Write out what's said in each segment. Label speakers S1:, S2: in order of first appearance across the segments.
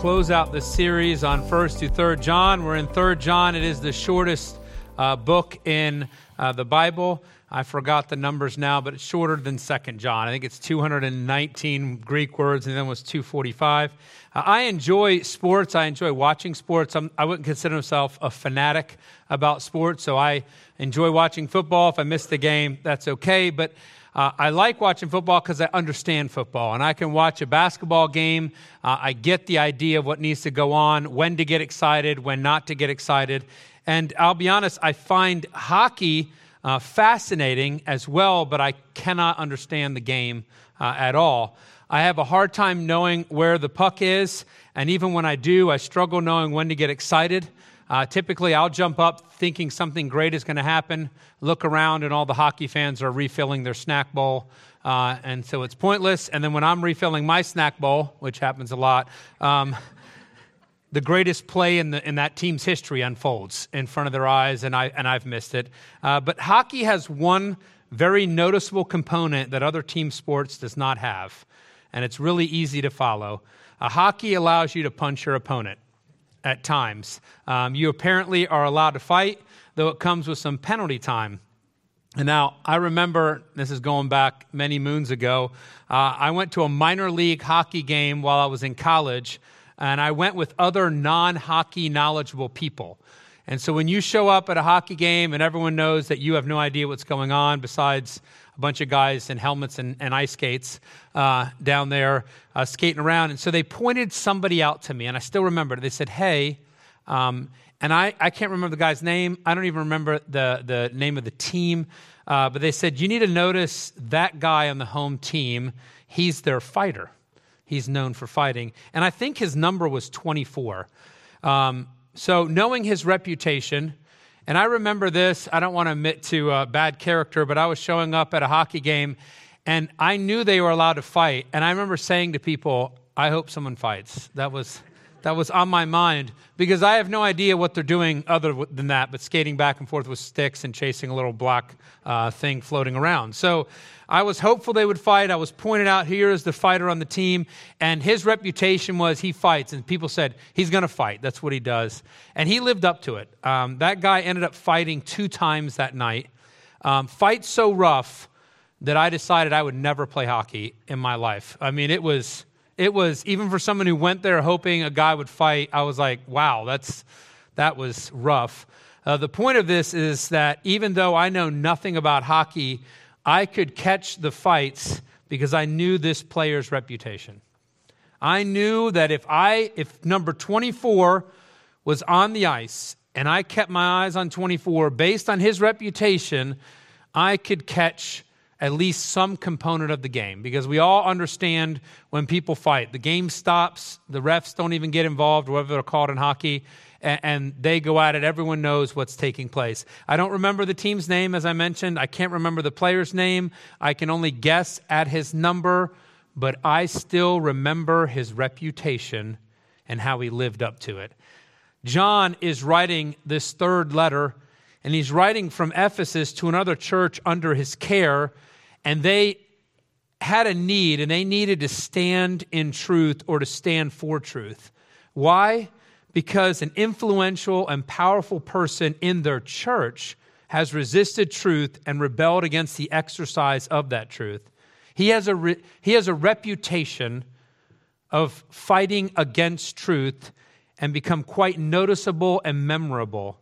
S1: close out the series on 1st to 3rd John. We're in 3rd John. It is the shortest uh, book in uh, the Bible. I forgot the numbers now, but it's shorter than 2nd John. I think it's 219 Greek words, and then was 245. Uh, I enjoy sports. I enjoy watching sports. I'm, I would not consider myself a fanatic about sports, so I enjoy watching football. If I miss the game, that's okay. But uh, I like watching football because I understand football, and I can watch a basketball game. Uh, I get the idea of what needs to go on, when to get excited, when not to get excited. And I'll be honest, I find hockey uh, fascinating as well, but I cannot understand the game uh, at all. I have a hard time knowing where the puck is, and even when I do, I struggle knowing when to get excited. Uh, typically, I'll jump up thinking something great is going to happen, look around, and all the hockey fans are refilling their snack bowl. Uh, and so it's pointless. And then when I'm refilling my snack bowl, which happens a lot, um, the greatest play in, the, in that team's history unfolds in front of their eyes, and, I, and I've missed it. Uh, but hockey has one very noticeable component that other team sports does not have, and it's really easy to follow. Uh, hockey allows you to punch your opponent at times. Um, you apparently are allowed to fight, though it comes with some penalty time. And now, I remember, this is going back many moons ago, uh, I went to a minor league hockey game while I was in college, and I went with other non hockey knowledgeable people. And so when you show up at a hockey game and everyone knows that you have no idea what's going on besides a bunch of guys in helmets and, and ice skates uh, down there uh, skating around. And so they pointed somebody out to me, and I still remember it. They said, Hey, um, and I, I can't remember the guy's name. I don't even remember the, the name of the team. Uh, but they said, You need to notice that guy on the home team. He's their fighter. He's known for fighting. And I think his number was 24. Um, so, knowing his reputation, and I remember this, I don't want to admit to uh, bad character, but I was showing up at a hockey game and I knew they were allowed to fight. And I remember saying to people, I hope someone fights. That was, that was on my mind because I have no idea what they're doing other than that, but skating back and forth with sticks and chasing a little black uh, thing floating around. So I was hopeful they would fight. I was pointed out here as the fighter on the team, and his reputation was he fights. And people said, he's going to fight. That's what he does. And he lived up to it. Um, that guy ended up fighting two times that night. Um, fight so rough that I decided I would never play hockey in my life. I mean, it was, it was, even for someone who went there hoping a guy would fight, I was like, wow, that's, that was rough. Uh, the point of this is that even though I know nothing about hockey, I could catch the fights because I knew this player's reputation. I knew that if I if number 24 was on the ice and I kept my eyes on 24 based on his reputation, I could catch at least some component of the game because we all understand when people fight. The game stops, the refs don't even get involved, whatever they're called in hockey and, and they go at it. Everyone knows what's taking place. I don't remember the team's name, as I mentioned. I can't remember the player's name. I can only guess at his number, but I still remember his reputation and how he lived up to it. John is writing this third letter, and he's writing from Ephesus to another church under his care, and they had a need, and they needed to stand in truth or to stand for truth. Why? because an influential and powerful person in their church has resisted truth and rebelled against the exercise of that truth. He has a, re- he has a reputation of fighting against truth and become quite noticeable and memorable.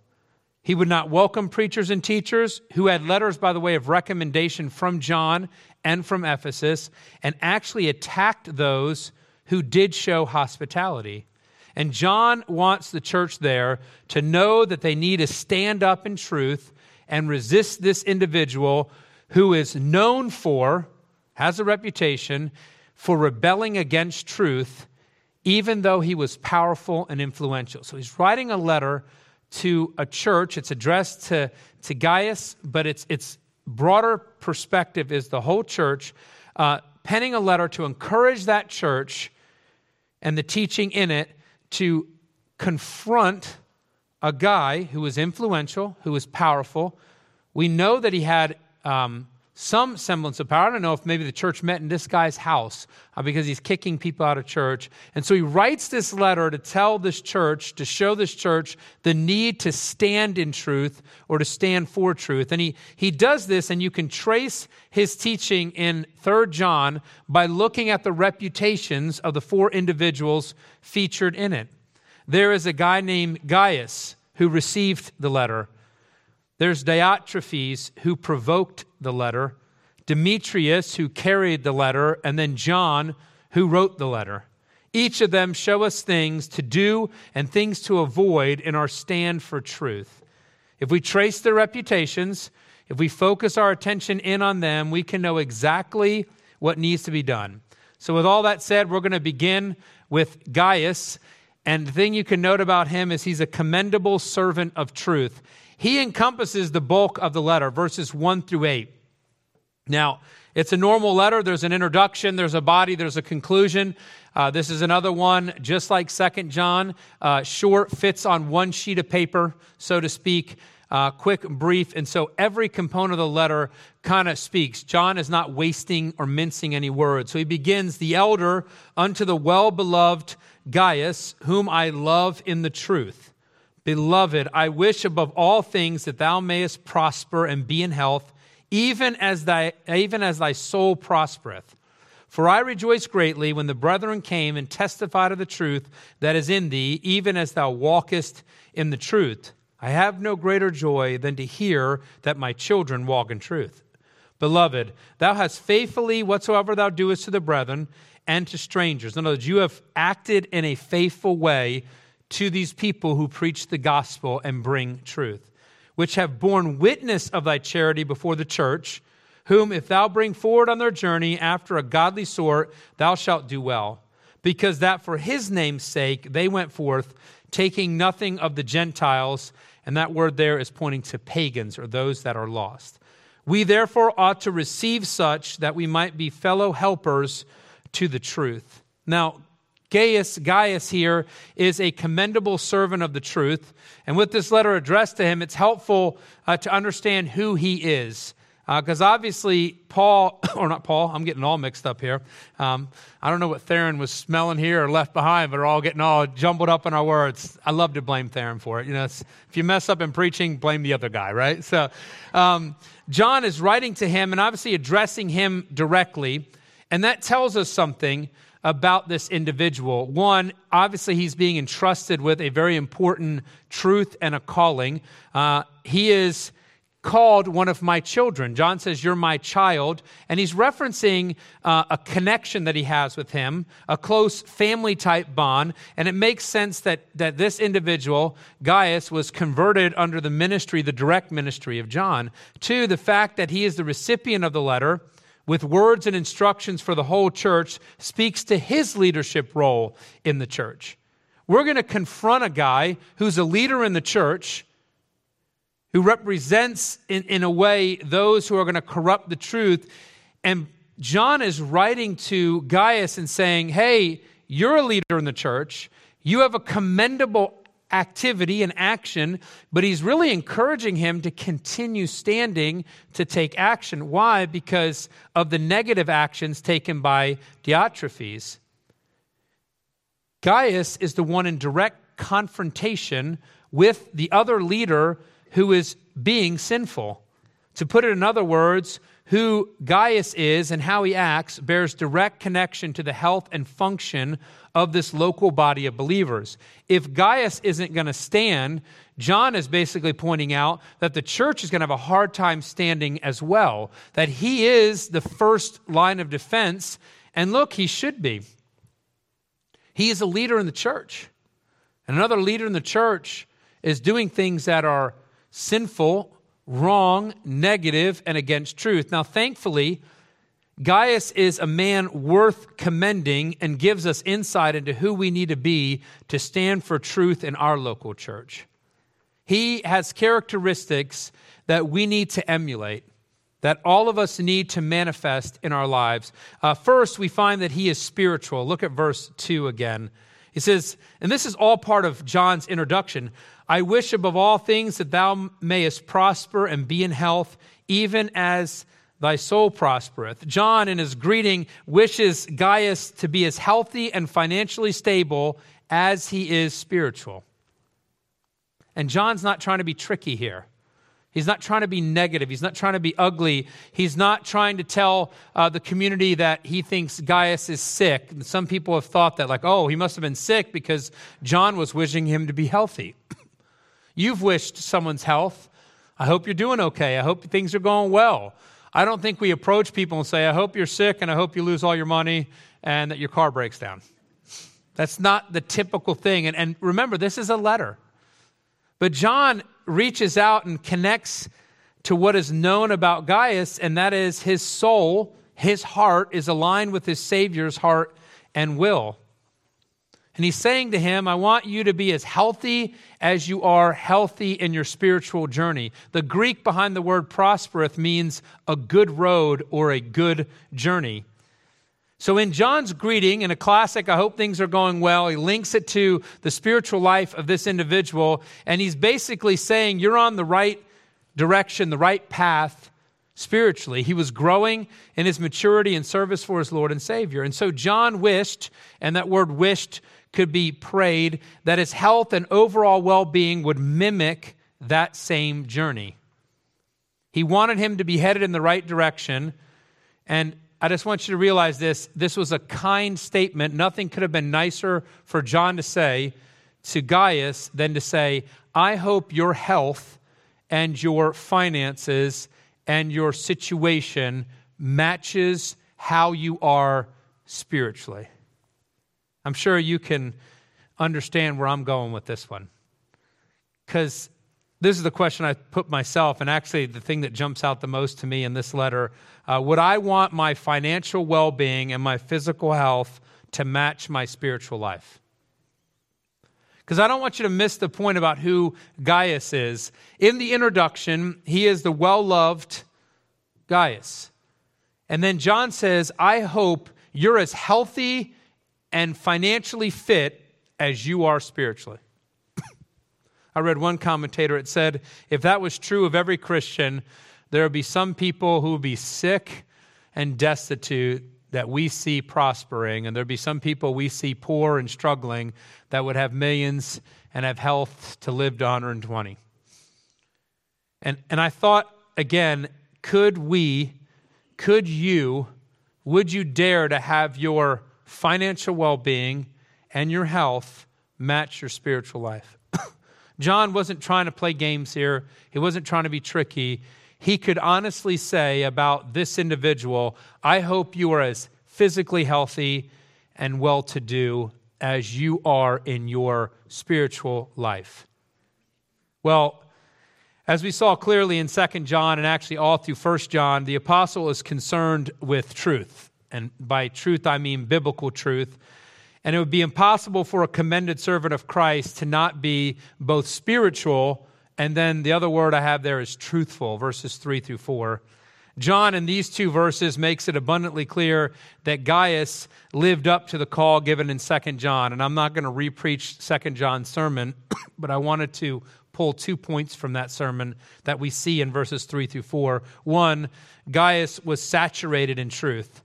S1: He would not welcome preachers and teachers who had letters, by the way, of recommendation from John and from Ephesus, and actually attacked those who did show hospitality. And John wants the church there to know that they need to stand up in truth and resist this individual who is known for, has a reputation for rebelling against truth, even though he was powerful and influential. So he's writing a letter to a church. It's addressed to, to Gaius, but its, its broader perspective is the whole church, uh, penning a letter to encourage that church and the teaching in it to confront a guy who was influential, who was powerful. We know that he had um, some semblance of power. I don't know if maybe the church met in this guy's house uh, because he's kicking people out of church. And so he writes this letter to tell this church, to show this church the need to stand in truth or to stand for truth. And he, he does this, and you can trace his teaching in 3 John by looking at the reputations of the four individuals featured in it. There is a guy named Gaius who received the letter. There's Diotrephes, who provoked the letter, Demetrius, who carried the letter, and then John, who wrote the letter. Each of them show us things to do and things to avoid in our stand for truth. If we trace their reputations, if we focus our attention in on them, we can know exactly what needs to be done. So, with all that said, we're going to begin with Gaius. And the thing you can note about him is he's a commendable servant of truth he encompasses the bulk of the letter, verses 1 through 8. Now, it's a normal letter. There's an introduction, there's a body, there's a conclusion. Uh, this is another one, just like Second John, uh, short, fits on one sheet of paper, so to speak, uh, quick brief. And so every component of the letter kind of speaks. John is not wasting or mincing any words. So he begins, The elder unto the well beloved Gaius, whom I love in the truth Beloved, I wish above all things that thou mayest prosper and be in health, even as thy, even as thy soul prospereth. For I rejoice greatly when the brethren came and testified of the truth that is in thee, even as thou walkest in the truth. I have no greater joy than to hear that my children walk in truth. Beloved, thou hast faithfully whatsoever thou doest to the brethren and to strangers. In other words, you have acted in a faithful way to these people who preach the gospel and bring truth, which have borne witness of thy charity before the church, whom if thou bring forward on their journey after a godly sort, thou shalt do well. Because that for his name's sake they went forth, taking nothing of the Gentiles, and that word there is pointing to pagans or those that are lost. We therefore ought to receive such that we might be fellow helpers to the truth. Now, Gaius, Gaius here is a commendable servant of the truth. And with this letter addressed to him, it's helpful uh, to understand who he is. Because uh, obviously, Paul, or not Paul, I'm getting all mixed up here. Um, I don't know what Theron was smelling here or left behind, but we're all getting all jumbled up in our words. I love to blame Theron for it. You know, if you mess up in preaching, blame the other guy, right? So, um, John is writing to him and obviously addressing him directly. And that tells us something about this individual. One, obviously, he's being entrusted with a very important truth and a calling. Uh, he is called one of my children. John says, You're my child. And he's referencing uh, a connection that he has with him, a close family type bond. And it makes sense that, that this individual, Gaius, was converted under the ministry, the direct ministry of John. Two, the fact that he is the recipient of the letter with words and instructions for the whole church speaks to his leadership role in the church. We're going to confront a guy who's a leader in the church, who represents, in, in a way, those who are going to corrupt the truth. And John is writing to Gaius and saying, Hey, you're a leader in the church. You have a commendable activity and action, but he's really encouraging him to continue standing to take action. Why? Because of the negative actions taken by Diotrephes. Gaius is the one in direct confrontation with the other leader who is being sinful. To put it in other words, who Gaius is and how he acts bears direct connection to the health and function of this local body of believers. If Gaius isn't going to stand, John is basically pointing out that the church is going to have a hard time standing as well, that he is the first line of defense, and look, he should be. He is a leader in the church. And another leader in the church is doing things that are sinful wrong, negative, and against truth. Now, thankfully, Gaius is a man worth commending and gives us insight into who we need to be to stand for truth in our local church. He has characteristics that we need to emulate, that all of us need to manifest in our lives. Uh, first, we find that he is spiritual. Look at verse 2 again. He says, and this is all part of John's introduction I wish above all things that thou mayest prosper and be in health, even as thy soul prospereth. John, in his greeting, wishes Gaius to be as healthy and financially stable as he is spiritual. And John's not trying to be tricky here. He's not trying to be negative. He's not trying to be ugly. He's not trying to tell uh, the community that he thinks Gaius is sick. And some people have thought that, like, oh, he must have been sick because John was wishing him to be healthy. You've wished someone's health. I hope you're doing okay. I hope things are going well. I don't think we approach people and say, I hope you're sick and I hope you lose all your money and that your car breaks down. That's not the typical thing. And, and remember, this is a letter. But John reaches out and connects to what is known about Gaius, and that is his soul, his heart is aligned with his Savior's heart and will. And he's saying to him, I want you to be as healthy as you are healthy in your spiritual journey. The Greek behind the word prospereth means a good road or a good journey. So, in John's greeting, in a classic, I hope things are going well, he links it to the spiritual life of this individual. And he's basically saying, You're on the right direction, the right path spiritually. He was growing in his maturity and service for his Lord and Savior. And so, John wished, and that word wished could be prayed that his health and overall well being would mimic that same journey. He wanted him to be headed in the right direction. And I just want you to realize this this was a kind statement. Nothing could have been nicer for John to say to Gaius than to say, I hope your health and your finances and your situation matches how you are spiritually. I'm sure you can understand where I'm going with this one. Because this is the question I put myself, and actually the thing that jumps out the most to me in this letter. Uh, would I want my financial well being and my physical health to match my spiritual life? Because I don't want you to miss the point about who Gaius is. In the introduction, he is the well loved Gaius. And then John says, I hope you're as healthy and financially fit as you are spiritually. I read one commentator, it said, if that was true of every Christian, there would be some people who would be sick and destitute that we see prospering, and there'd be some people we see poor and struggling that would have millions and have health to live to 120. And, and I thought, again, could we, could you, would you dare to have your financial well being, and your health match your spiritual life. John wasn't trying to play games here, he wasn't trying to be tricky. He could honestly say about this individual, I hope you are as physically healthy and well to do as you are in your spiritual life. Well, as we saw clearly in 2 John and actually all through 1 John, the apostle is concerned with truth. And by truth, I mean biblical truth. And it would be impossible for a commended servant of Christ to not be both spiritual and then the other word I have there is truthful, verses 3 through 4. John, in these two verses, makes it abundantly clear that Gaius lived up to the call given in 2 John. And I'm not going to repreach 2 John's sermon, but I wanted to pull two points from that sermon that we see in verses 3 through 4. One, Gaius was saturated in truth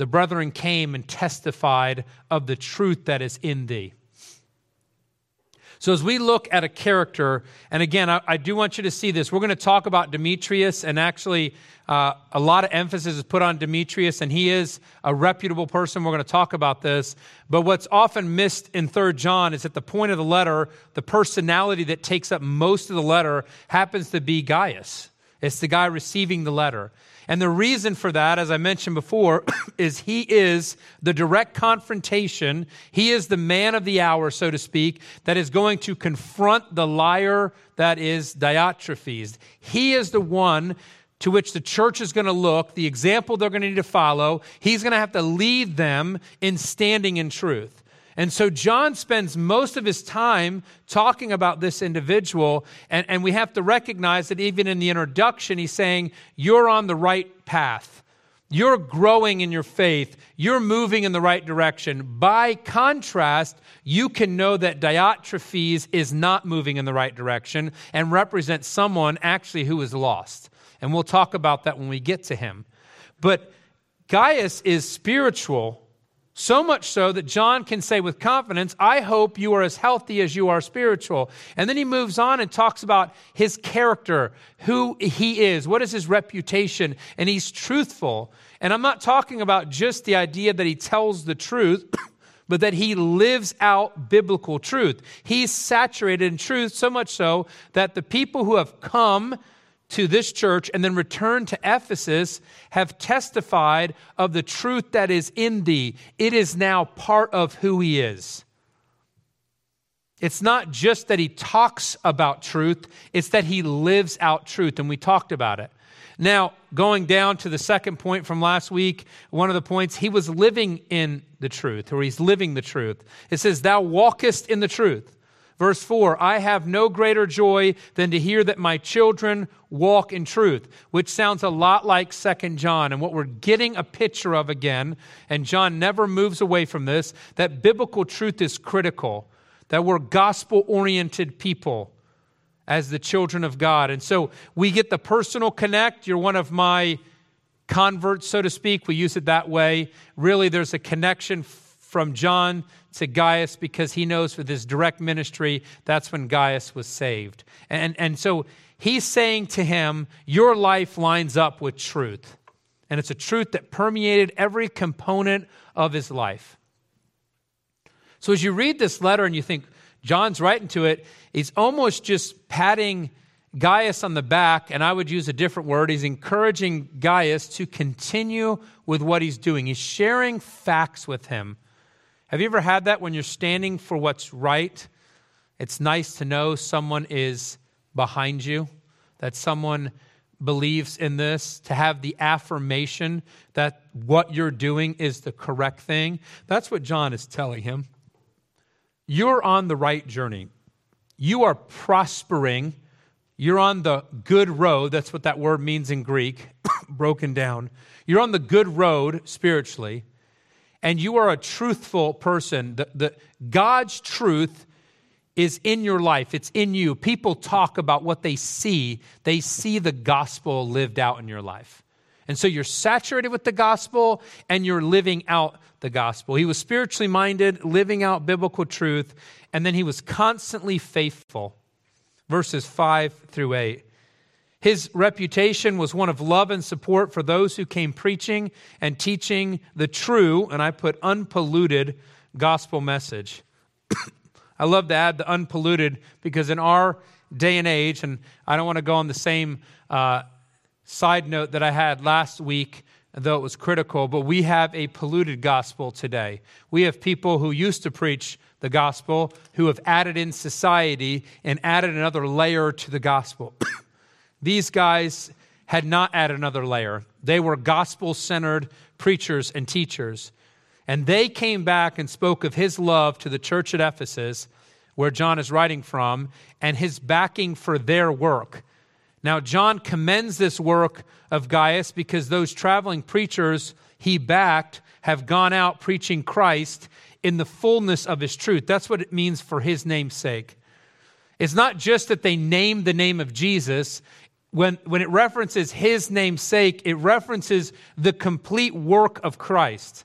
S1: the brethren came and testified of the truth that is in thee. So, as we look at a character, and again, I, I do want you to see this. We're going to talk about Demetrius, and actually, uh, a lot of emphasis is put on Demetrius, and he is a reputable person. We're going to talk about this. But what's often missed in 3 John is at the point of the letter, the personality that takes up most of the letter happens to be Gaius. It's the guy receiving the letter. And the reason for that, as I mentioned before, is he is the direct confrontation. He is the man of the hour, so to speak, that is going to confront the liar that is Diotrephes. He is the one to which the church is going to look, the example they're going to need to follow. He's going to have to lead them in standing in truth. And so John spends most of his time talking about this individual, and, and we have to recognize that even in the introduction, he's saying, You're on the right path. You're growing in your faith. You're moving in the right direction. By contrast, you can know that Diotrephes is not moving in the right direction and represents someone actually who is lost. And we'll talk about that when we get to him. But Gaius is spiritual, so much so that John can say with confidence, I hope you are as healthy as you are spiritual. And then he moves on and talks about his character, who he is, what is his reputation, and he's truthful. And I'm not talking about just the idea that he tells the truth. but that he lives out biblical truth. He's saturated in truth so much so that the people who have come to this church and then returned to Ephesus have testified of the truth that is in thee. It is now part of who he is. It's not just that he talks about truth, it's that he lives out truth, and we talked about it. Now, going down to the second point from last week, one of the points, he was living in the truth, or he's living the truth. It says, Thou walkest in the truth. Verse 4 I have no greater joy than to hear that my children walk in truth, which sounds a lot like Second John. And what we're getting a picture of again, and John never moves away from this, that biblical truth is critical, that we're gospel oriented people as the children of God. And so we get the personal connect. You're one of my converts, so to speak. We use it that way. Really, there's a connection from John to Gaius because he knows with his direct ministry, that's when Gaius was saved. And, and so he's saying to him, Your life lines up with truth. And it's a truth that permeated every component of his life. So as you read this letter and you think, John's writing to it, he's almost just patting Gaius on the back, and I would use a different word. He's encouraging Gaius to continue with what he's doing. He's sharing facts with him have you ever had that when you're standing for what's right? It's nice to know someone is behind you, that someone believes in this, to have the affirmation that what you're doing is the correct thing. That's what John is telling him. You're on the right journey. You are prospering. You're on the good road. That's what that word means in Greek, broken down. You're on the good road spiritually and you are a truthful person, the, the, God's truth is in your life, it's in you. People talk about what they see, they see the gospel lived out in your life. And so you're saturated with the gospel and you're living out the gospel. He was spiritually minded, living out biblical truth, and then he was constantly faithful. Verses 5 through 8. His reputation was one of love and support for those who came preaching and teaching the true, and I put unpolluted, gospel message. I love to add the unpolluted because in our day and age, and I don't want to go on the same uh, side note that I had last week, though it was critical, but we have a polluted gospel today. We have people who used to preach the gospel who have added in society and added another layer to the gospel. These guys had not added another layer. They were gospel centered preachers and teachers. And they came back and spoke of his love to the church at Ephesus, where John is writing from, and his backing for their work. Now, John commends this work of Gaius because those traveling preachers he backed have gone out preaching Christ in the fullness of his truth. That's what it means for his name's sake. It's not just that they named the name of Jesus, when, when it references his name's sake, it references the complete work of Christ.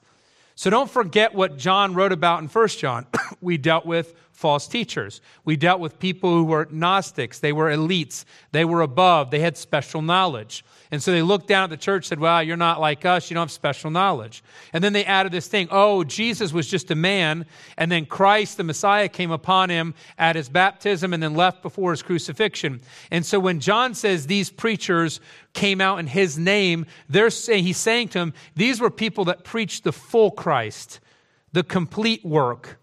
S1: So don't forget what John wrote about in 1 John. we dealt with false teachers. We dealt with people who were Gnostics. They were elites. They were above. They had special knowledge. And so they looked down at the church and said, Well, you're not like us. You don't have special knowledge. And then they added this thing oh, Jesus was just a man. And then Christ, the Messiah, came upon him at his baptism and then left before his crucifixion. And so when John says these preachers came out in his name, they're saying, he's saying to them, These were people that preached the full Christ, the complete work.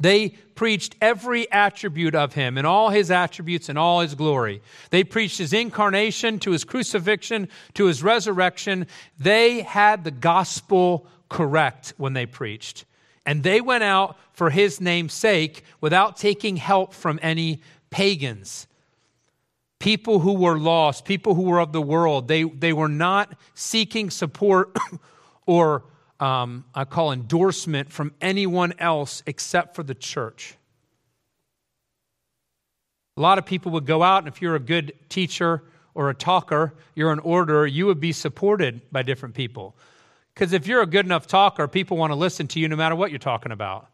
S1: They preached every attribute of him and all his attributes and all his glory. They preached his incarnation to his crucifixion to his resurrection. They had the gospel correct when they preached. And they went out for his name's sake without taking help from any pagans. People who were lost, people who were of the world. They, they were not seeking support or um, I call endorsement from anyone else except for the church. A lot of people would go out, and if you're a good teacher or a talker, you're an orator, you would be supported by different people. Because if you're a good enough talker, people want to listen to you no matter what you're talking about.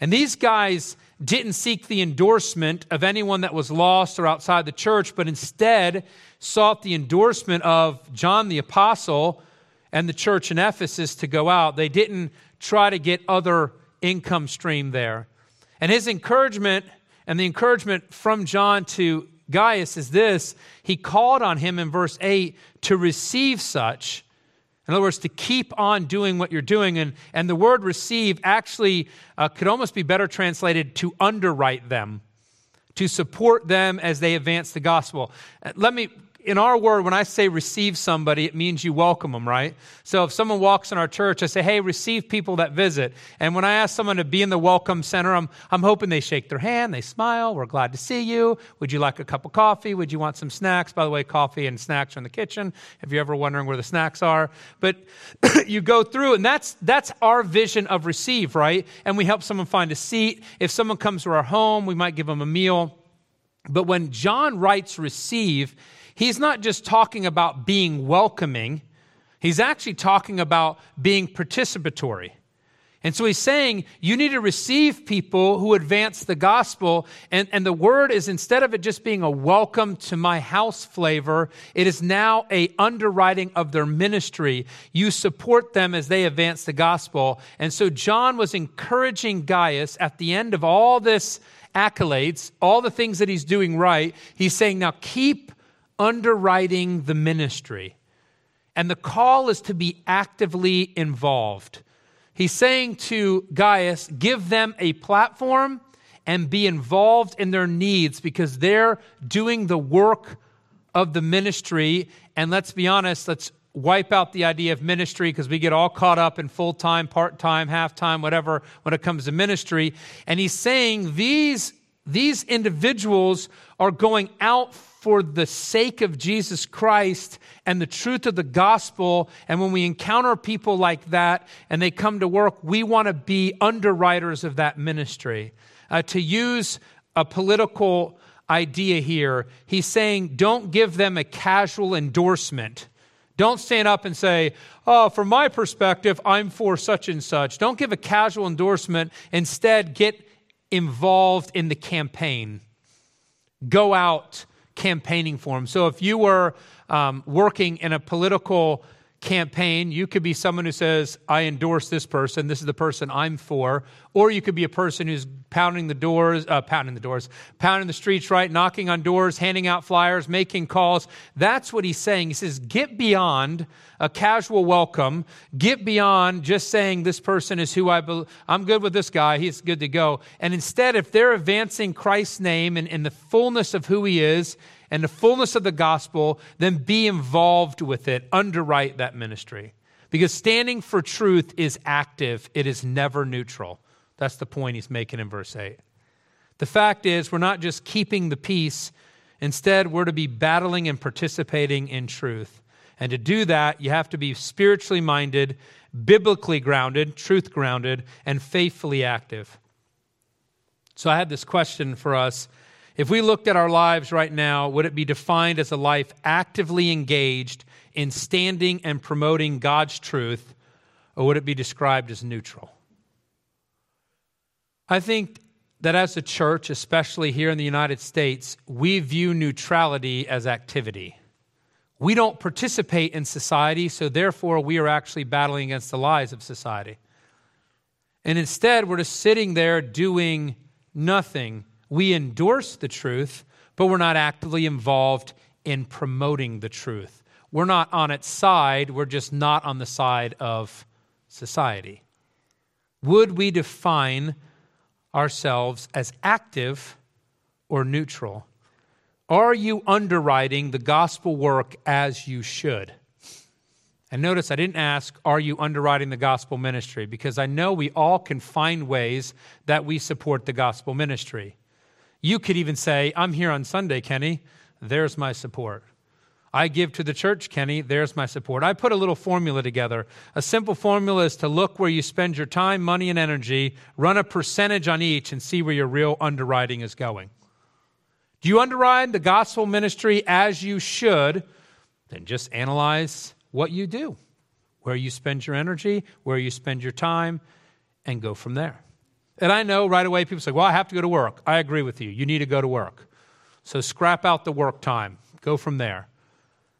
S1: And these guys didn't seek the endorsement of anyone that was lost or outside the church, but instead sought the endorsement of John the Apostle and the church in Ephesus to go out. They didn't try to get other income stream there. And his encouragement and the encouragement from John to Gaius is this he called on him in verse 8 to receive such. In other words, to keep on doing what you're doing. And, and the word receive actually uh, could almost be better translated to underwrite them, to support them as they advance the gospel. Uh, let me in our word, when I say receive somebody, it means you welcome them, right? So if someone walks in our church, I say, hey, receive people that visit. And when I ask someone to be in the welcome center, I'm, I'm hoping they shake their hand, they smile, we're glad to see you. Would you like a cup of coffee? Would you want some snacks? By the way, coffee and snacks are in the kitchen if you're ever wondering where the snacks are. But you go through, and that's, that's our vision of receive, right? And we help someone find a seat. If someone comes to our home, we might give them a meal. But when John writes receive, he's not just talking about being welcoming, he's actually talking about being participatory. And so he's saying you need to receive people who advance the gospel. And, and the word is instead of it just being a welcome to my house flavor, it is now a underwriting of their ministry. You support them as they advance the gospel. And so John was encouraging Gaius at the end of all this accolades, all the things that he's doing right. He's saying, now keep underwriting the ministry. And the call is to be actively involved. He's saying to Gaius, give them a platform and be involved in their needs because they're doing the work of the ministry. And let's be honest, let's wipe out the idea of ministry because we get all caught up in full time, part time, half time, whatever, when it comes to ministry. And he's saying these, these individuals are going out for the sake of Jesus Christ and the truth of the gospel. And when we encounter people like that and they come to work, we want to be underwriters of that ministry. Uh, to use a political idea here, he's saying don't give them a casual endorsement. Don't stand up and say, Oh, from my perspective, I'm for such and such. Don't give a casual endorsement. Instead, get involved in the campaign. Go out campaigning for him. So if you were um, working in a political campaign, you could be someone who says, I endorse this person, this is the person I'm for. Or you could be a person who's pounding the doors, uh, pounding the doors, pounding the streets, right? Knocking on doors, handing out flyers, making calls. That's what he's saying. He says, get beyond a casual welcome, get beyond just saying this person is who I believe. I'm good with this guy, he's good to go. And instead, if they're advancing Christ's name and in the fullness of who he is, and the fullness of the gospel, then be involved with it, underwrite that ministry. Because standing for truth is active, it is never neutral. That's the point he's making in verse 8. The fact is, we're not just keeping the peace, instead, we're to be battling and participating in truth. And to do that, you have to be spiritually minded, biblically grounded, truth grounded, and faithfully active. So I had this question for us if we looked at our lives right now, would it be defined as a life actively engaged in standing and promoting God's truth, or would it be described as neutral? I think that as a church, especially here in the United States, we view neutrality as activity. We don't participate in society, so therefore we are actually battling against the lies of society. And instead, we're just sitting there doing nothing we endorse the truth, but we're not actively involved in promoting the truth. We're not on its side, we're just not on the side of society. Would we define ourselves as active or neutral? Are you underwriting the gospel work as you should? And notice I didn't ask, are you underwriting the gospel ministry? Because I know we all can find ways that we support the gospel ministry. You could even say, I'm here on Sunday, Kenny. There's my support. I give to the church, Kenny. There's my support. I put a little formula together. A simple formula is to look where you spend your time, money, and energy, run a percentage on each, and see where your real underwriting is going. Do you underwrite the gospel ministry as you should? Then just analyze what you do, where you spend your energy, where you spend your time, and go from there. And I know right away people say, well, I have to go to work. I agree with you. You need to go to work. So scrap out the work time, go from there.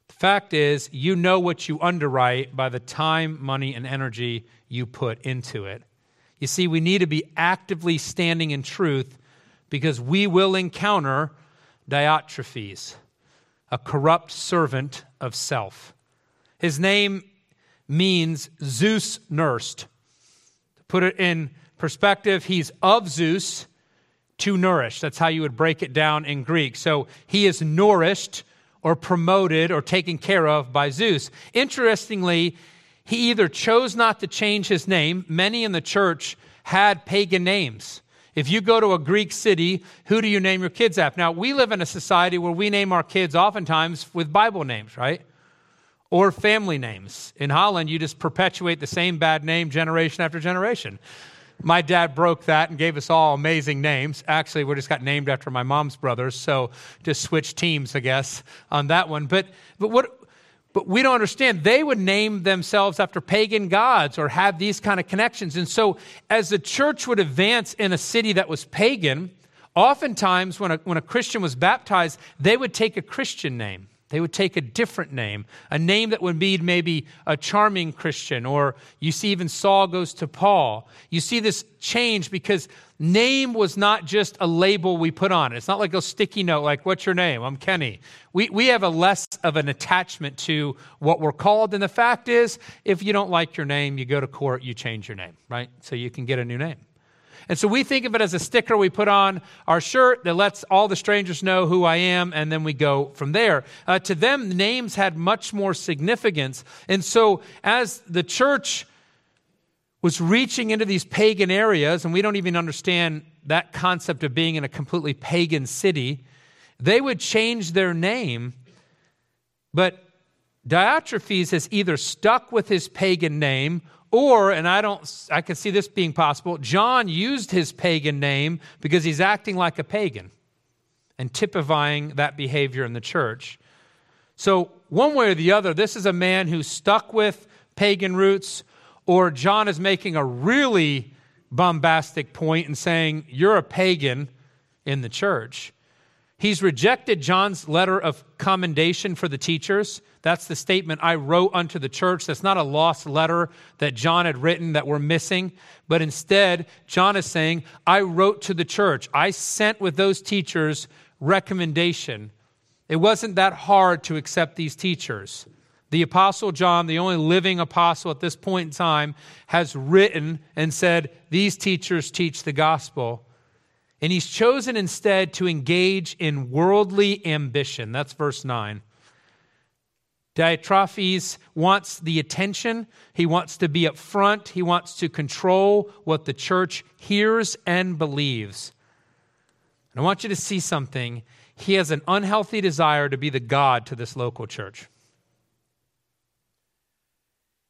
S1: The fact is, you know what you underwrite by the time, money, and energy you put into it. You see, we need to be actively standing in truth because we will encounter Diotrephes, a corrupt servant of self. His name means Zeus nursed. To put it in perspective, he's of Zeus to nourish. That's how you would break it down in Greek. So he is nourished or promoted or taken care of by Zeus. Interestingly, he either chose not to change his name, many in the church had pagan names. If you go to a Greek city, who do you name your kids after? Now, we live in a society where we name our kids oftentimes with Bible names, right? Or family names. In Holland, you just perpetuate the same bad name generation after generation. My dad broke that and gave us all amazing names. Actually, we just got named after my mom's brothers, so just switch teams, I guess, on that one. But, but what, but we don't understand. They would name themselves after pagan gods or have these kind of connections. And so, as the church would advance in a city that was pagan, oftentimes when a, when a Christian was baptized, they would take a Christian name. They would take a different name, a name that would be maybe a charming Christian, or you see even Saul goes to Paul. You see this change because name was not just a label we put on. It's not like a sticky note like, What's your name? I'm Kenny. We, we have a less of an attachment to what we're called. And the fact is, if you don't like your name, you go to court, you change your name, right? So you can get a new name. And so we think of it as a sticker we put on our shirt that lets all the strangers know who I am, and then we go from there. Uh, to them, names had much more significance. And so as the church was reaching into these pagan areas, and we don't even understand that concept of being in a completely pagan city, they would change their name. But Diotrephes has either stuck with his pagan name or, and I don't, I can see this being possible, John used his pagan name because he's acting like a pagan and typifying that behavior in the church. So, one way or the other, this is a man who's stuck with pagan roots, or John is making a really bombastic point and saying, You're a pagan in the church. He's rejected John's letter of commendation for the teachers. That's the statement I wrote unto the church. That's not a lost letter that John had written that we're missing, but instead, John is saying, I wrote to the church. I sent with those teachers recommendation. It wasn't that hard to accept these teachers. The Apostle John, the only living apostle at this point in time, has written and said, These teachers teach the gospel. And he's chosen instead to engage in worldly ambition. That's verse 9. Diotrephes wants the attention. He wants to be up front. He wants to control what the church hears and believes. And I want you to see something. He has an unhealthy desire to be the God to this local church.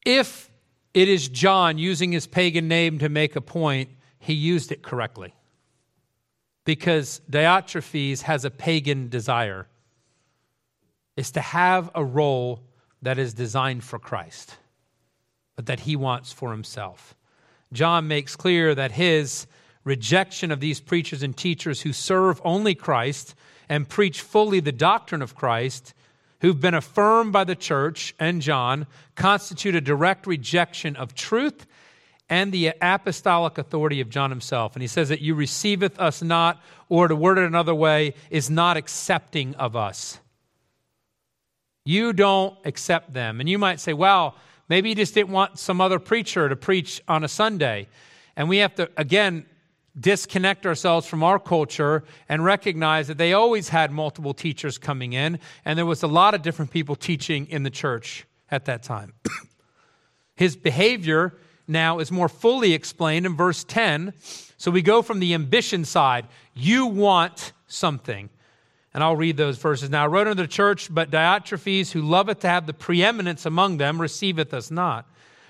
S1: If it is John using his pagan name to make a point, he used it correctly. Because Diotrephes has a pagan desire is to have a role that is designed for Christ, but that he wants for himself. John makes clear that his rejection of these preachers and teachers who serve only Christ and preach fully the doctrine of Christ, who've been affirmed by the church and John, constitute a direct rejection of truth and the apostolic authority of John himself. And he says that you receiveth us not, or to word it another way, is not accepting of us. You don't accept them. And you might say, well, maybe you just didn't want some other preacher to preach on a Sunday. And we have to, again, disconnect ourselves from our culture and recognize that they always had multiple teachers coming in, and there was a lot of different people teaching in the church at that time. His behavior now is more fully explained in verse 10. So we go from the ambition side. You want something. And I'll read those verses. Now I wrote unto the church, but Diotrephes, who loveth to have the preeminence among them, receiveth us not.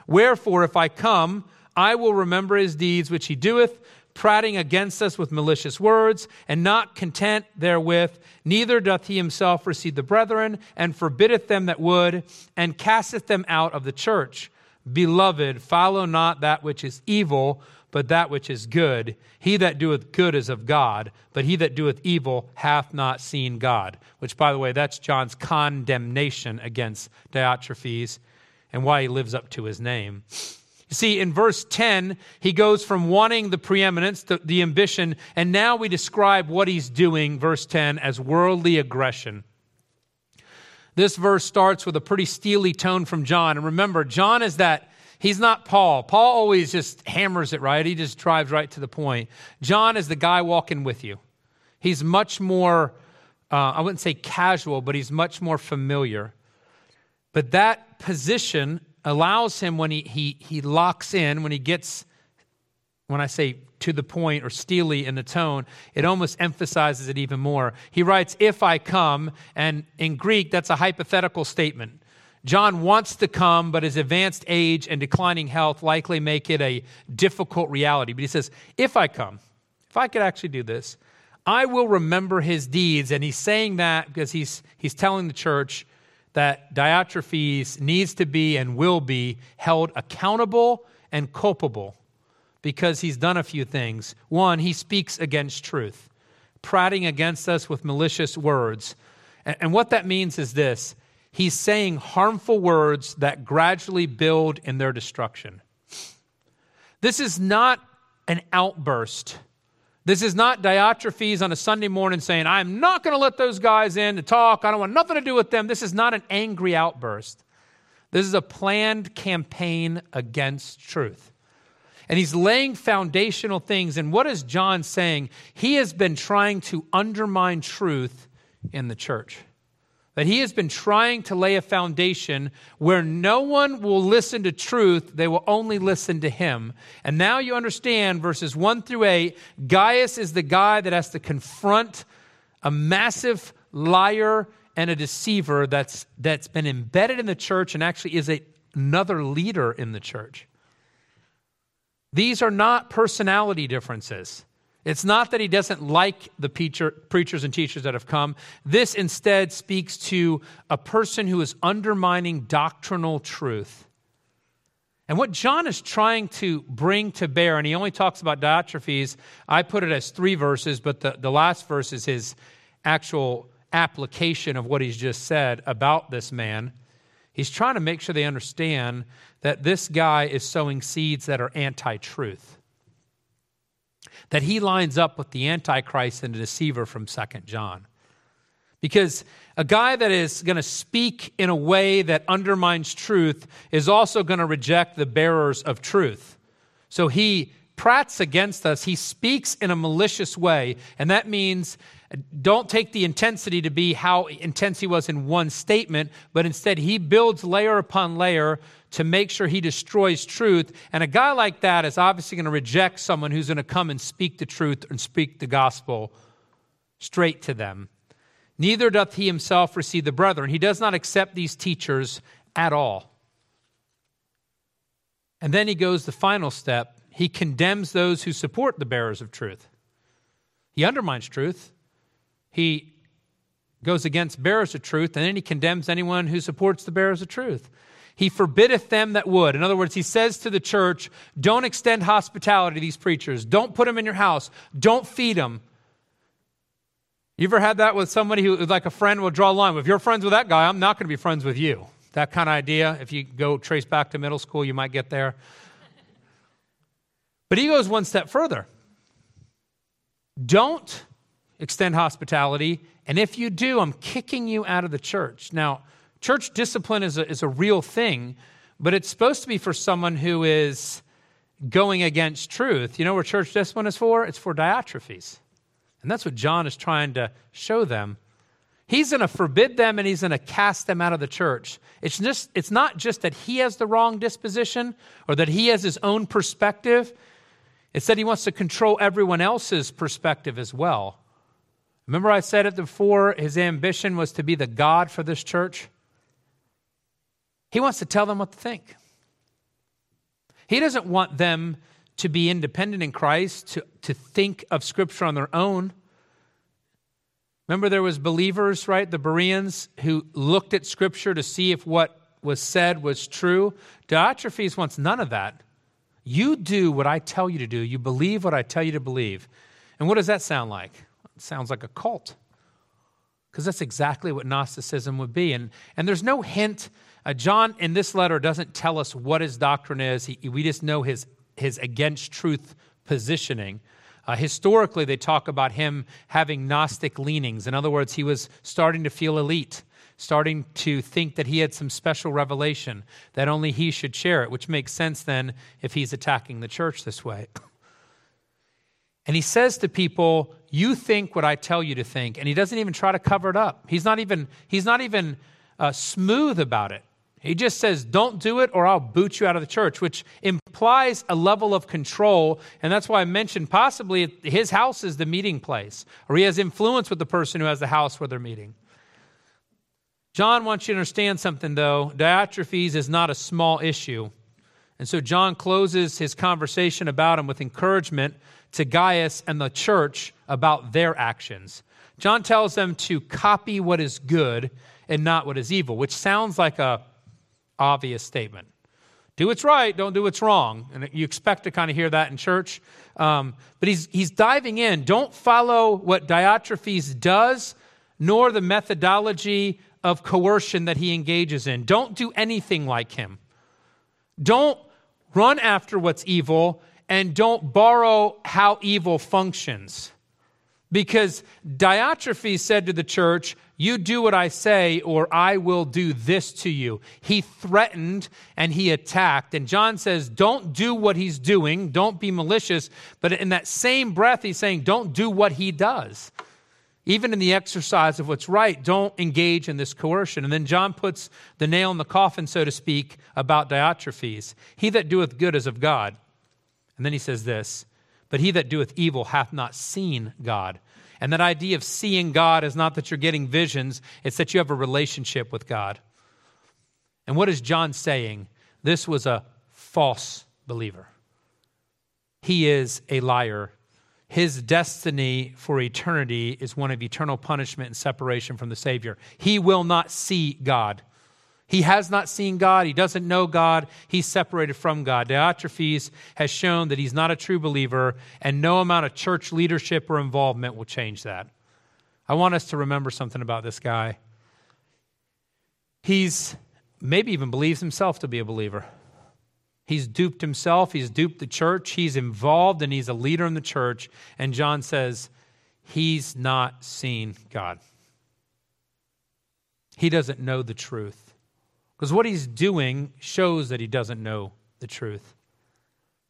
S1: Wherefore, if I come, I will remember his deeds which he doeth, prating against us with malicious words, and not content therewith, neither doth he himself receive the brethren, and forbiddeth them that would, and casteth them out of the church. Beloved, follow not that which is evil, but that which is good. He that doeth good is of God, but he that doeth evil hath not seen God. Which, by the way, that's John's condemnation against Diotrephes and why he lives up to his name. You see, in verse 10, he goes from wanting the preeminence, the, the ambition, and now we describe what he's doing, verse 10, as worldly aggression. This verse starts with a pretty steely tone from John. And remember, John is that He's not Paul. Paul always just hammers it right. He just drives right to the point. John is the guy walking with you. He's much more, uh, I wouldn't say casual, but he's much more familiar. But that position allows him when he, he, he locks in, when he gets, when I say to the point or steely in the tone, it almost emphasizes it even more. He writes, If I come, and in Greek, that's a hypothetical statement. John wants to come, but his advanced age and declining health likely make it a difficult reality. But he says, If I come, if I could actually do this, I will remember his deeds. And he's saying that because he's, he's telling the church that Diotrephes needs to be and will be held accountable and culpable because he's done a few things. One, he speaks against truth, prating against us with malicious words. And, and what that means is this he's saying harmful words that gradually build in their destruction. This is not an outburst. This is not Diotrephes on a Sunday morning saying, I'm not going to let those guys in to talk. I don't want nothing to do with them. This is not an angry outburst. This is a planned campaign against truth. And he's laying foundational things. And what is John saying? He has been trying to undermine truth in the church that he has been trying to lay a foundation where no one will listen to truth, they will only listen to him. And now you understand verses 1 through 8 Gaius is the guy that has to confront a massive liar and a deceiver that's, that's been embedded in the church and actually is a, another leader in the church. These are not personality differences. It's not that he doesn't like the preacher, preachers and teachers that have come. This instead speaks to a person who is undermining doctrinal truth. And what John is trying to bring to bear, and he only talks about Diotrephes, I put it as three verses, but the, the last verse is his actual application of what he's just said about this man. He's trying to make sure they understand that this guy is sowing seeds that are anti truth that he lines up with the Antichrist and the deceiver from Second John. Because a guy that is going to speak in a way that undermines truth is also going to reject the bearers of truth. So he prats against us. He speaks in a malicious way, and that means don't take the intensity to be how intense he was in one statement, but instead he builds layer upon layer to make sure he destroys truth. And a guy like that is obviously going to reject someone who's going to come and speak the truth and speak the gospel straight to them. Neither doth he himself receive the brethren. He does not accept these teachers at all. And then he goes the final step. He condemns those who support the bearers of truth. He undermines truth. He goes against bearers of truth, and then he condemns anyone who supports the bearers of truth. He forbiddeth them that would. In other words, he says to the church, don't extend hospitality to these preachers. Don't put them in your house. Don't feed them. You ever had that with somebody who, like a friend, will draw a line? If you're friends with that guy, I'm not going to be friends with you. That kind of idea. If you go trace back to middle school, you might get there. But he goes one step further. Don't extend hospitality. And if you do, I'm kicking you out of the church. Now, Church discipline is a, is a real thing, but it's supposed to be for someone who is going against truth. You know where church discipline is for? It's for Diotrephes. And that's what John is trying to show them. He's going to forbid them and he's going to cast them out of the church. It's, just, it's not just that he has the wrong disposition or that he has his own perspective, it's that he wants to control everyone else's perspective as well. Remember, I said it before, his ambition was to be the God for this church? He wants to tell them what to think. He doesn't want them to be independent in Christ, to, to think of Scripture on their own. Remember, there was believers, right, the Bereans, who looked at Scripture to see if what was said was true. Diotrephes wants none of that. You do what I tell you to do. You believe what I tell you to believe. And what does that sound like? Sounds like a cult. Because that's exactly what Gnosticism would be. And, and there's no hint. Uh, John, in this letter, doesn't tell us what his doctrine is. He, we just know his, his against truth positioning. Uh, historically, they talk about him having Gnostic leanings. In other words, he was starting to feel elite starting to think that he had some special revelation, that only he should share it, which makes sense then if he's attacking the church this way. And he says to people, You think what I tell you to think. And he doesn't even try to cover it up. He's not even, he's not even uh, smooth about it. He just says, Don't do it or I'll boot you out of the church, which implies a level of control. And that's why I mentioned possibly his house is the meeting place, or he has influence with the person who has the house where they're meeting. John wants you to understand something, though. Diotrephes is not a small issue. And so John closes his conversation about him with encouragement to Gaius and the church about their actions. John tells them to copy what is good and not what is evil, which sounds like a obvious statement. Do what's right, don't do what's wrong. And you expect to kind of hear that in church. Um, but he's, he's diving in. Don't follow what Diotrephes does, nor the methodology of coercion that he engages in. Don't do anything like him. Don't run after what's evil and don't borrow how evil functions. Because Diotrephes said to the church, You do what I say, or I will do this to you. He threatened and he attacked. And John says, Don't do what he's doing, don't be malicious. But in that same breath, he's saying, Don't do what he does even in the exercise of what's right, don't engage in this coercion. And then John puts the nail in the coffin, so to speak, about Diotrephes. He that doeth good is of God. And then he says this, but he that doeth evil hath not seen God. And that idea of seeing God is not that you're getting visions, it's that you have a relationship with God. And what is John saying? This was a false believer. He is a liar his destiny for eternity is one of eternal punishment and separation from the Savior. He will not see God. He has not seen God. He doesn't know God. He's separated from God. Diotrephes has shown that he's not a true believer, and no amount of church leadership or involvement will change that. I want us to remember something about this guy. He's maybe even believes himself to be a believer. He's duped himself, he's duped the church, he's involved, and he's a leader in the church. And John says, he's not seen God. He doesn't know the truth. Because what he's doing shows that he doesn't know the truth.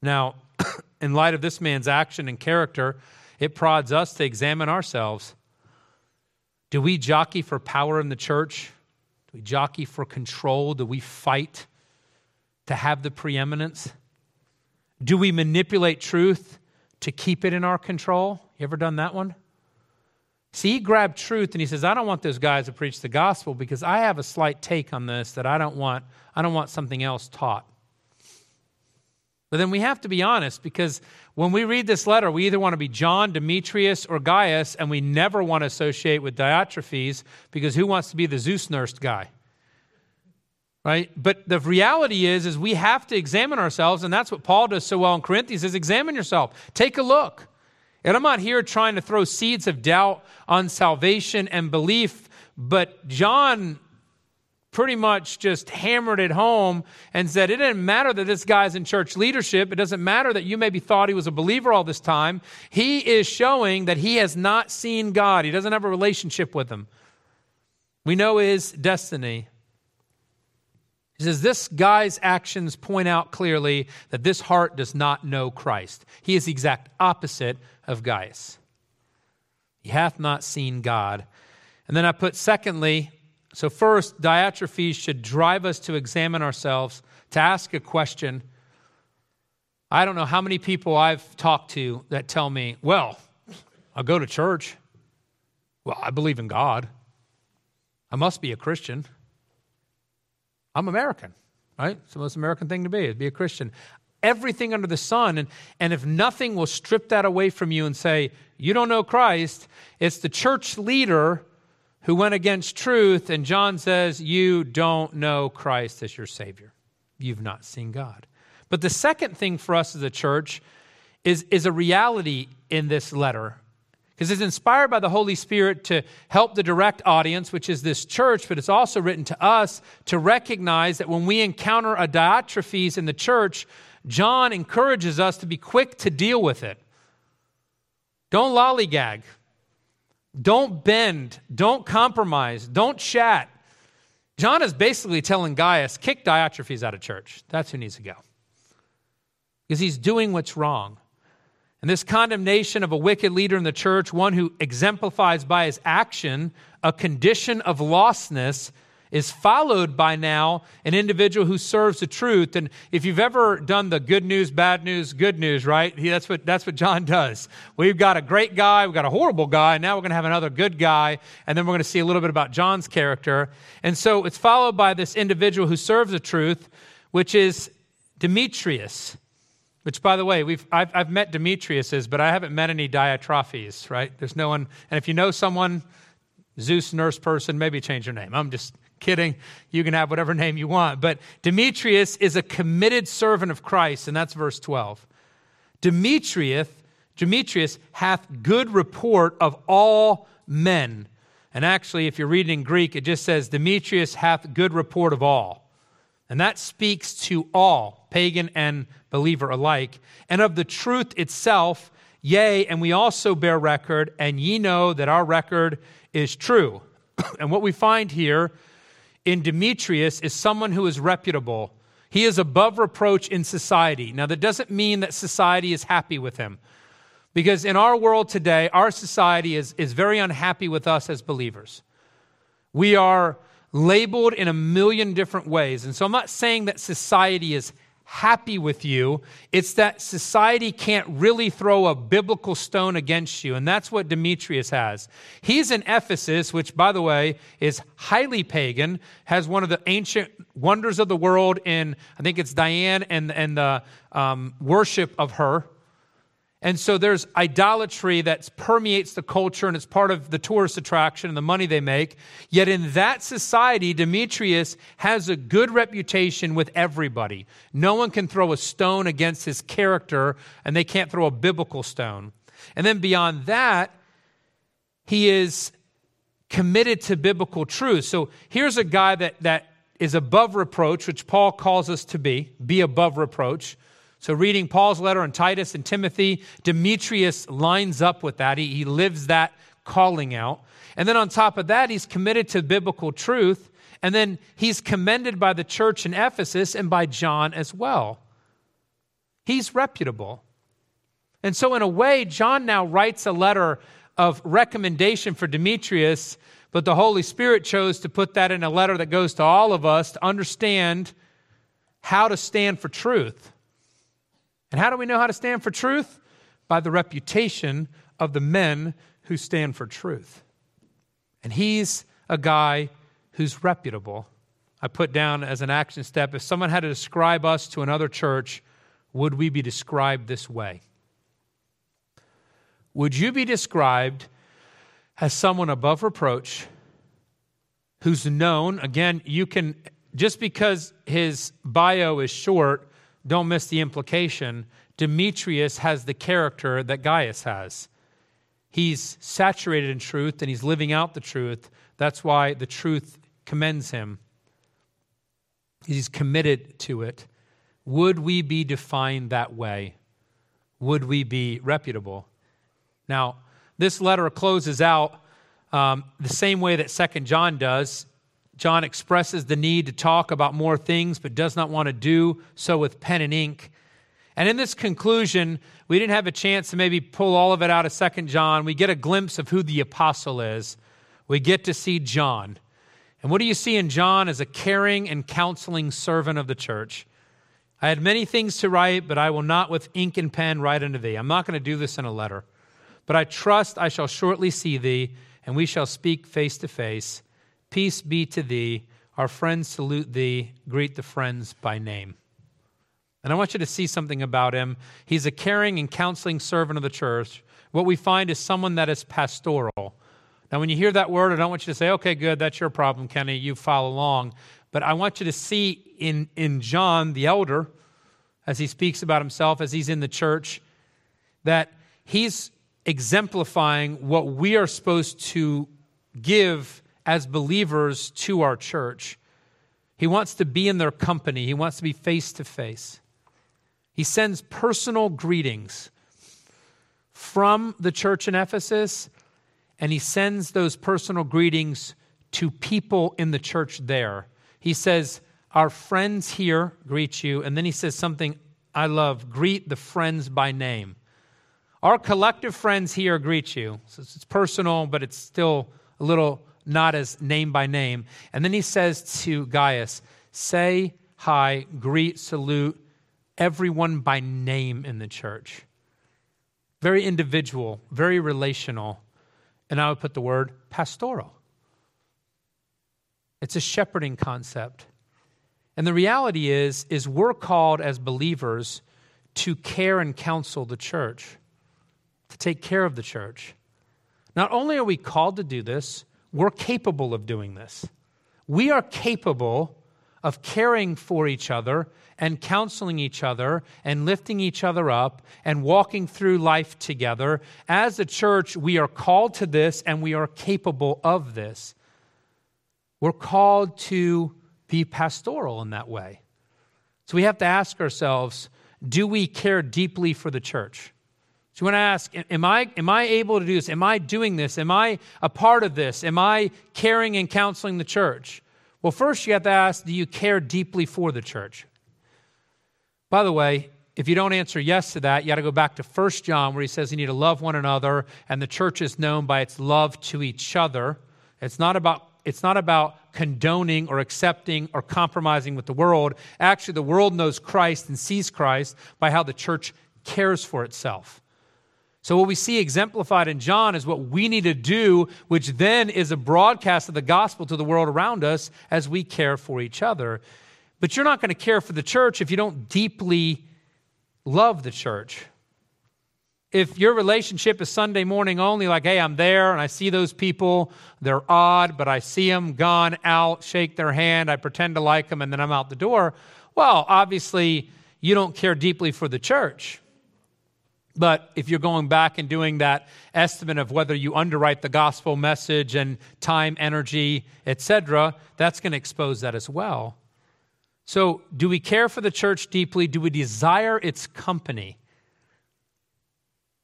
S1: Now, in light of this man's action and character, it prods us to examine ourselves. Do we jockey for power in the church? Do we jockey for control? Do we fight? to have the preeminence? Do we manipulate truth to keep it in our control? You ever done that one? See, he grabbed truth and he says, I don't want those guys to preach the gospel because I have a slight take on this that I don't want, I don't want something else taught. But then we have to be honest because when we read this letter, we either want to be John, Demetrius, or Gaius, and we never want to associate with Diotrephes because who wants to be the Zeus nursed guy? right but the reality is is we have to examine ourselves and that's what paul does so well in corinthians is examine yourself take a look and i'm not here trying to throw seeds of doubt on salvation and belief but john pretty much just hammered it home and said it didn't matter that this guy's in church leadership. It doesn't matter that you maybe thought he was a believer all this time. He is showing that he has not seen god. He doesn't have a relationship with him. We know his destiny he says, This guy's actions point out clearly that this heart does not know Christ. He is the exact opposite of Gaius. He hath not seen God. And then I put, secondly, so first, Diotrephes should drive us to examine ourselves, to ask a question. I don't know how many people I've talked to that tell me, well, I go to church. Well, I believe in God. I must be a Christian. I'm American, right? It's the most American thing to be, is be a Christian. everything under the sun. And, and if nothing will strip that away from you and say, you don't know Christ, it's the church leader who went against truth. And John says, you don't know Christ as your Savior. You've not seen God. But the second thing for us as a church is, is a reality in this letter because it's inspired by the Holy Spirit to help the direct audience, which is this church, but it's also written to us to recognize that when we encounter a Diotrephes in the church, John encourages us to be quick to deal with it. Don't lollygag. Don't bend. Don't compromise. Don't chat. John is basically telling Gaius, kick Diotrephes out of church. That's who needs to go. Because he's doing what's wrong. And this condemnation of a wicked leader in the church, one who exemplifies by his action a condition of lostness, is followed by now an individual who serves the truth. And if you've ever done the good news, bad news, good news, right? That's, what, that's what John does. We've got a great guy, we've got a horrible guy, and now we're going to have another good guy, and then we're going to see a little bit about John's character. And so it's followed by this individual who serves the truth, which is Demetrius. Which, by the way, we've, I've, I've met Demetriuses, but I haven't met any Diotrephes, right? There's no one. And if you know someone, Zeus nurse person, maybe change your name. I'm just kidding. You can have whatever name you want. But Demetrius is a committed servant of Christ, and that's verse 12. Demetrius, Demetrius hath good report of all men. And actually, if you're reading in Greek, it just says, Demetrius hath good report of all. And that speaks to all, pagan and believer alike, and of the truth itself, yea, and we also bear record, and ye know that our record is true. and what we find here in Demetrius is someone who is reputable. He is above reproach in society. Now, that doesn't mean that society is happy with him. Because in our world today, our society is, is very unhappy with us as believers. We are labeled in a million different ways. And so I'm not saying that society is happy with you. It's that society can't really throw a biblical stone against you. And that's what Demetrius has. He's in Ephesus, which, by the way, is highly pagan, has one of the ancient wonders of the world in, I think it's Diana and, and the um, worship of her. And so there's idolatry that permeates the culture and it's part of the tourist attraction and the money they make. Yet in that society, Demetrius has a good reputation with everybody. No one can throw a stone against his character and they can't throw a biblical stone. And then beyond that, he is committed to biblical truth. So here's a guy that, that is above reproach, which Paul calls us to be, be above reproach. So, reading Paul's letter on Titus and Timothy, Demetrius lines up with that. He, he lives that calling out. And then on top of that, he's committed to biblical truth. And then he's commended by the church in Ephesus and by John as well. He's reputable. And so, in a way, John now writes a letter of recommendation for Demetrius, but the Holy Spirit chose to put that in a letter that goes to all of us to understand how to stand for truth. And how do we know how to stand for truth? By the reputation of the men who stand for truth. And he's a guy who's reputable. I put down as an action step if someone had to describe us to another church, would we be described this way? Would you be described as someone above reproach who's known? Again, you can, just because his bio is short, don't miss the implication. Demetrius has the character that Gaius has. He's saturated in truth and he's living out the truth. That's why the truth commends him. He's committed to it. Would we be defined that way? Would we be reputable? Now, this letter closes out um, the same way that Second John does. John expresses the need to talk about more things, but does not want to do so with pen and ink. And in this conclusion, we didn't have a chance to maybe pull all of it out of Second John. We get a glimpse of who the apostle is. We get to see John. And what do you see in John as a caring and counseling servant of the church? I had many things to write, but I will not with ink and pen write unto thee. I'm not going to do this in a letter. But I trust I shall shortly see thee, and we shall speak face to face. Peace be to thee. Our friends salute thee. Greet the friends by name. And I want you to see something about him. He's a caring and counseling servant of the church. What we find is someone that is pastoral. Now, when you hear that word, I don't want you to say, okay, good, that's your problem, Kenny, you follow along. But I want you to see in, in John, the elder, as he speaks about himself, as he's in the church, that he's exemplifying what we are supposed to give as believers to our church. He wants to be in their company, he wants to be face to face. He sends personal greetings from the church in Ephesus, and he sends those personal greetings to people in the church there. He says, Our friends here greet you. And then he says something I love greet the friends by name. Our collective friends here greet you. So it's personal, but it's still a little not as name by name. And then he says to Gaius, Say hi, greet, salute everyone by name in the church. Very individual, very relational. And I would put the word pastoral. It's a shepherding concept. And the reality is is we're called as believers to care and counsel the church, to take care of the church. Not only are we called to do this, we're capable of doing this. We are capable of caring for each other and counseling each other and lifting each other up and walking through life together. As a church, we are called to this and we are capable of this. We're called to be pastoral in that way. So we have to ask ourselves do we care deeply for the church? So you want to ask, am I, am I able to do this? Am I doing this? Am I a part of this? Am I caring and counseling the church? Well, first you have to ask, do you care deeply for the church? By the way, if you don't answer yes to that, you got to go back to 1 John where he says you need to love one another, and the church is known by its love to each other. It's not about it's not about condoning or accepting or compromising with the world. Actually, the world knows Christ and sees Christ by how the church cares for itself. So, what we see exemplified in John is what we need to do, which then is a broadcast of the gospel to the world around us as we care for each other. But you're not going to care for the church if you don't deeply love the church. If your relationship is Sunday morning only, like, hey, I'm there and I see those people, they're odd, but I see them gone out, shake their hand, I pretend to like them, and then I'm out the door, well, obviously, you don't care deeply for the church. But if you're going back and doing that estimate of whether you underwrite the gospel message and time, energy, etc., that's going to expose that as well. So, do we care for the church deeply? Do we desire its company?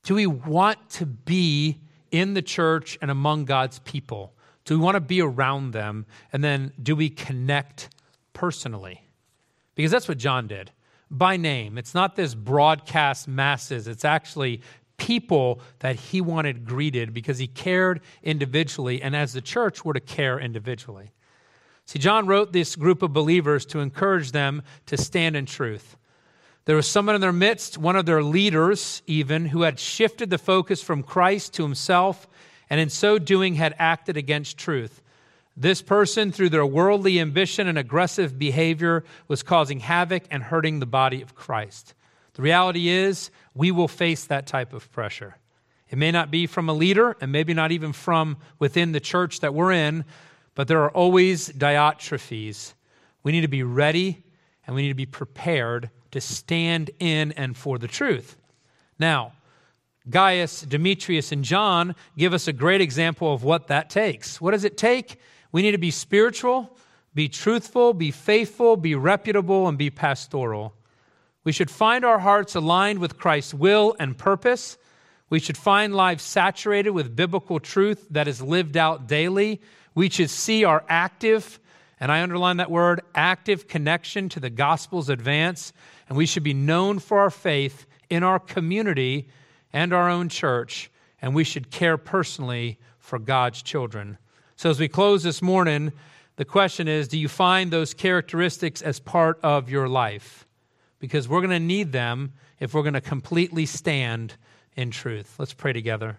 S1: Do we want to be in the church and among God's people? Do we want to be around them? And then, do we connect personally? Because that's what John did by name. It's not this broadcast masses, it's actually people that he wanted greeted because he cared individually, and as the church, were to care individually. See, John wrote this group of believers to encourage them to stand in truth. There was someone in their midst, one of their leaders even, who had shifted the focus from Christ to himself, and in so doing had acted against truth. This person, through their worldly ambition and aggressive behavior, was causing havoc and hurting the body of Christ. The reality is, we will face that type of pressure. It may not be from a leader, and maybe not even from within the church that we're in, but there are always Diotrephes. We need to be ready and we need to be prepared to stand in and for the truth. Now, Gaius, Demetrius, and John give us a great example of what that takes. What does it take? We need to be spiritual, be truthful, be faithful, be reputable, and be pastoral. We should find our hearts aligned with Christ's will and purpose. We should find lives saturated with biblical truth that is lived out daily. We should see our active, and I underline that word, active connection to the gospel's advance. And we should be known for our faith in our community and our own church. And we should care personally for God's children. So, as we close this morning, the question is do you find those characteristics as part of your life? Because we're going to need them if we're going to completely stand in truth. Let's pray together.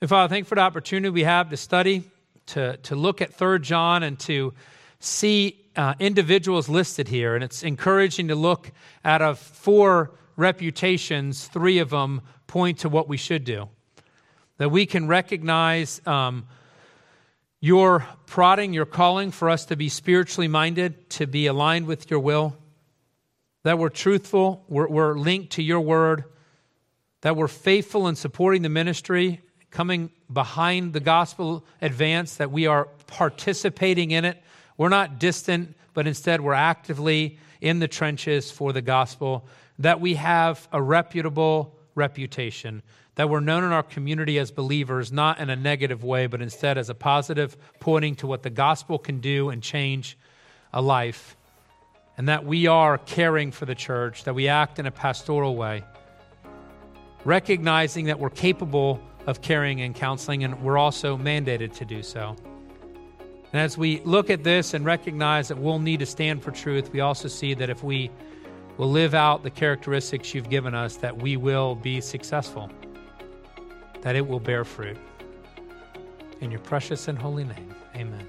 S1: And Father, thank you for the opportunity we have to study, to, to look at 3 John, and to see uh, individuals listed here, and it's encouraging to look out of four reputations, three of them point to what we should do. That we can recognize um, your prodding, your calling for us to be spiritually minded, to be aligned with your will, that we're truthful, we're, we're linked to your word, that we're faithful in supporting the ministry, coming behind the gospel advance, that we are participating in it. We're not distant, but instead we're actively in the trenches for the gospel, that we have a reputable reputation, that we're known in our community as believers, not in a negative way, but instead as a positive, pointing to what the gospel can do and change a life, and that we are caring for the church, that we act in a pastoral way, recognizing that we're capable of caring and counseling, and we're also mandated to do so. And as we look at this and recognize that we'll need to stand for truth, we also see that if we will live out the characteristics you've given us, that we will be successful that it will bear fruit. In your precious and holy name, amen.